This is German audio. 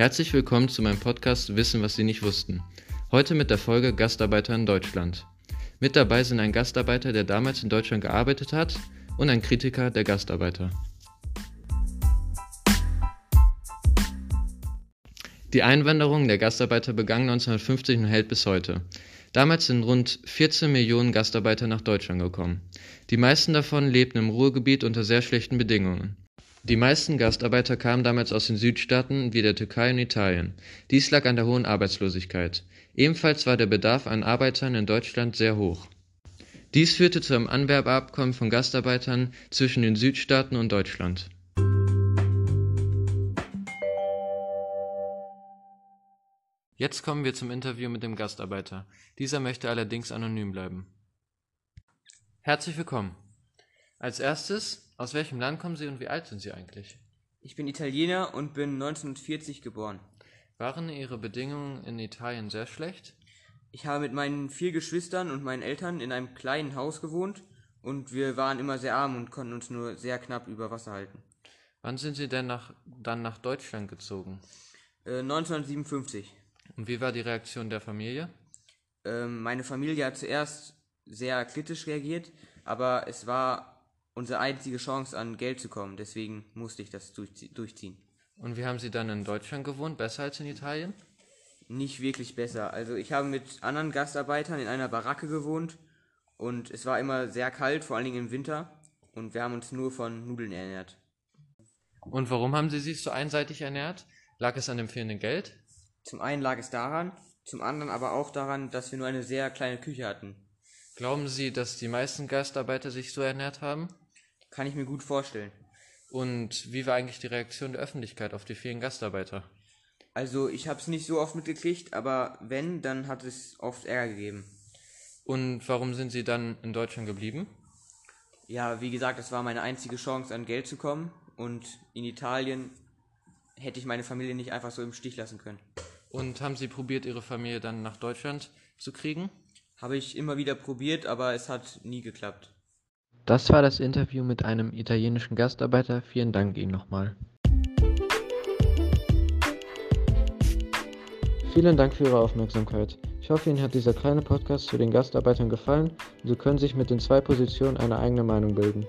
Herzlich willkommen zu meinem Podcast Wissen, was Sie nicht wussten. Heute mit der Folge Gastarbeiter in Deutschland. Mit dabei sind ein Gastarbeiter, der damals in Deutschland gearbeitet hat, und ein Kritiker der Gastarbeiter. Die Einwanderung der Gastarbeiter begann 1950 und hält bis heute. Damals sind rund 14 Millionen Gastarbeiter nach Deutschland gekommen. Die meisten davon lebten im Ruhrgebiet unter sehr schlechten Bedingungen. Die meisten Gastarbeiter kamen damals aus den Südstaaten wie der Türkei und Italien. Dies lag an der hohen Arbeitslosigkeit. Ebenfalls war der Bedarf an Arbeitern in Deutschland sehr hoch. Dies führte zu einem Anwerbeabkommen von Gastarbeitern zwischen den Südstaaten und Deutschland. Jetzt kommen wir zum Interview mit dem Gastarbeiter. Dieser möchte allerdings anonym bleiben. Herzlich willkommen. Als erstes, aus welchem Land kommen Sie und wie alt sind Sie eigentlich? Ich bin Italiener und bin 1940 geboren. Waren Ihre Bedingungen in Italien sehr schlecht? Ich habe mit meinen vier Geschwistern und meinen Eltern in einem kleinen Haus gewohnt und wir waren immer sehr arm und konnten uns nur sehr knapp über Wasser halten. Wann sind Sie denn nach, dann nach Deutschland gezogen? Äh, 1957. Und wie war die Reaktion der Familie? Ähm, meine Familie hat zuerst sehr kritisch reagiert, aber es war unsere einzige Chance, an Geld zu kommen. Deswegen musste ich das durchziehen. Und wie haben Sie dann in Deutschland gewohnt? Besser als in Italien? Nicht wirklich besser. Also ich habe mit anderen Gastarbeitern in einer Baracke gewohnt und es war immer sehr kalt, vor allen Dingen im Winter. Und wir haben uns nur von Nudeln ernährt. Und warum haben Sie sich so einseitig ernährt? Lag es an dem fehlenden Geld? Zum einen lag es daran, zum anderen aber auch daran, dass wir nur eine sehr kleine Küche hatten. Glauben Sie, dass die meisten Gastarbeiter sich so ernährt haben? Kann ich mir gut vorstellen. Und wie war eigentlich die Reaktion der Öffentlichkeit auf die vielen Gastarbeiter? Also ich habe es nicht so oft mitgekriegt, aber wenn, dann hat es oft Ärger gegeben. Und warum sind Sie dann in Deutschland geblieben? Ja, wie gesagt, das war meine einzige Chance, an Geld zu kommen. Und in Italien hätte ich meine Familie nicht einfach so im Stich lassen können. Und haben Sie probiert, Ihre Familie dann nach Deutschland zu kriegen? Habe ich immer wieder probiert, aber es hat nie geklappt. Das war das Interview mit einem italienischen Gastarbeiter. Vielen Dank Ihnen nochmal. Vielen Dank für Ihre Aufmerksamkeit. Ich hoffe, Ihnen hat dieser kleine Podcast zu den Gastarbeitern gefallen und Sie können sich mit den zwei Positionen eine eigene Meinung bilden.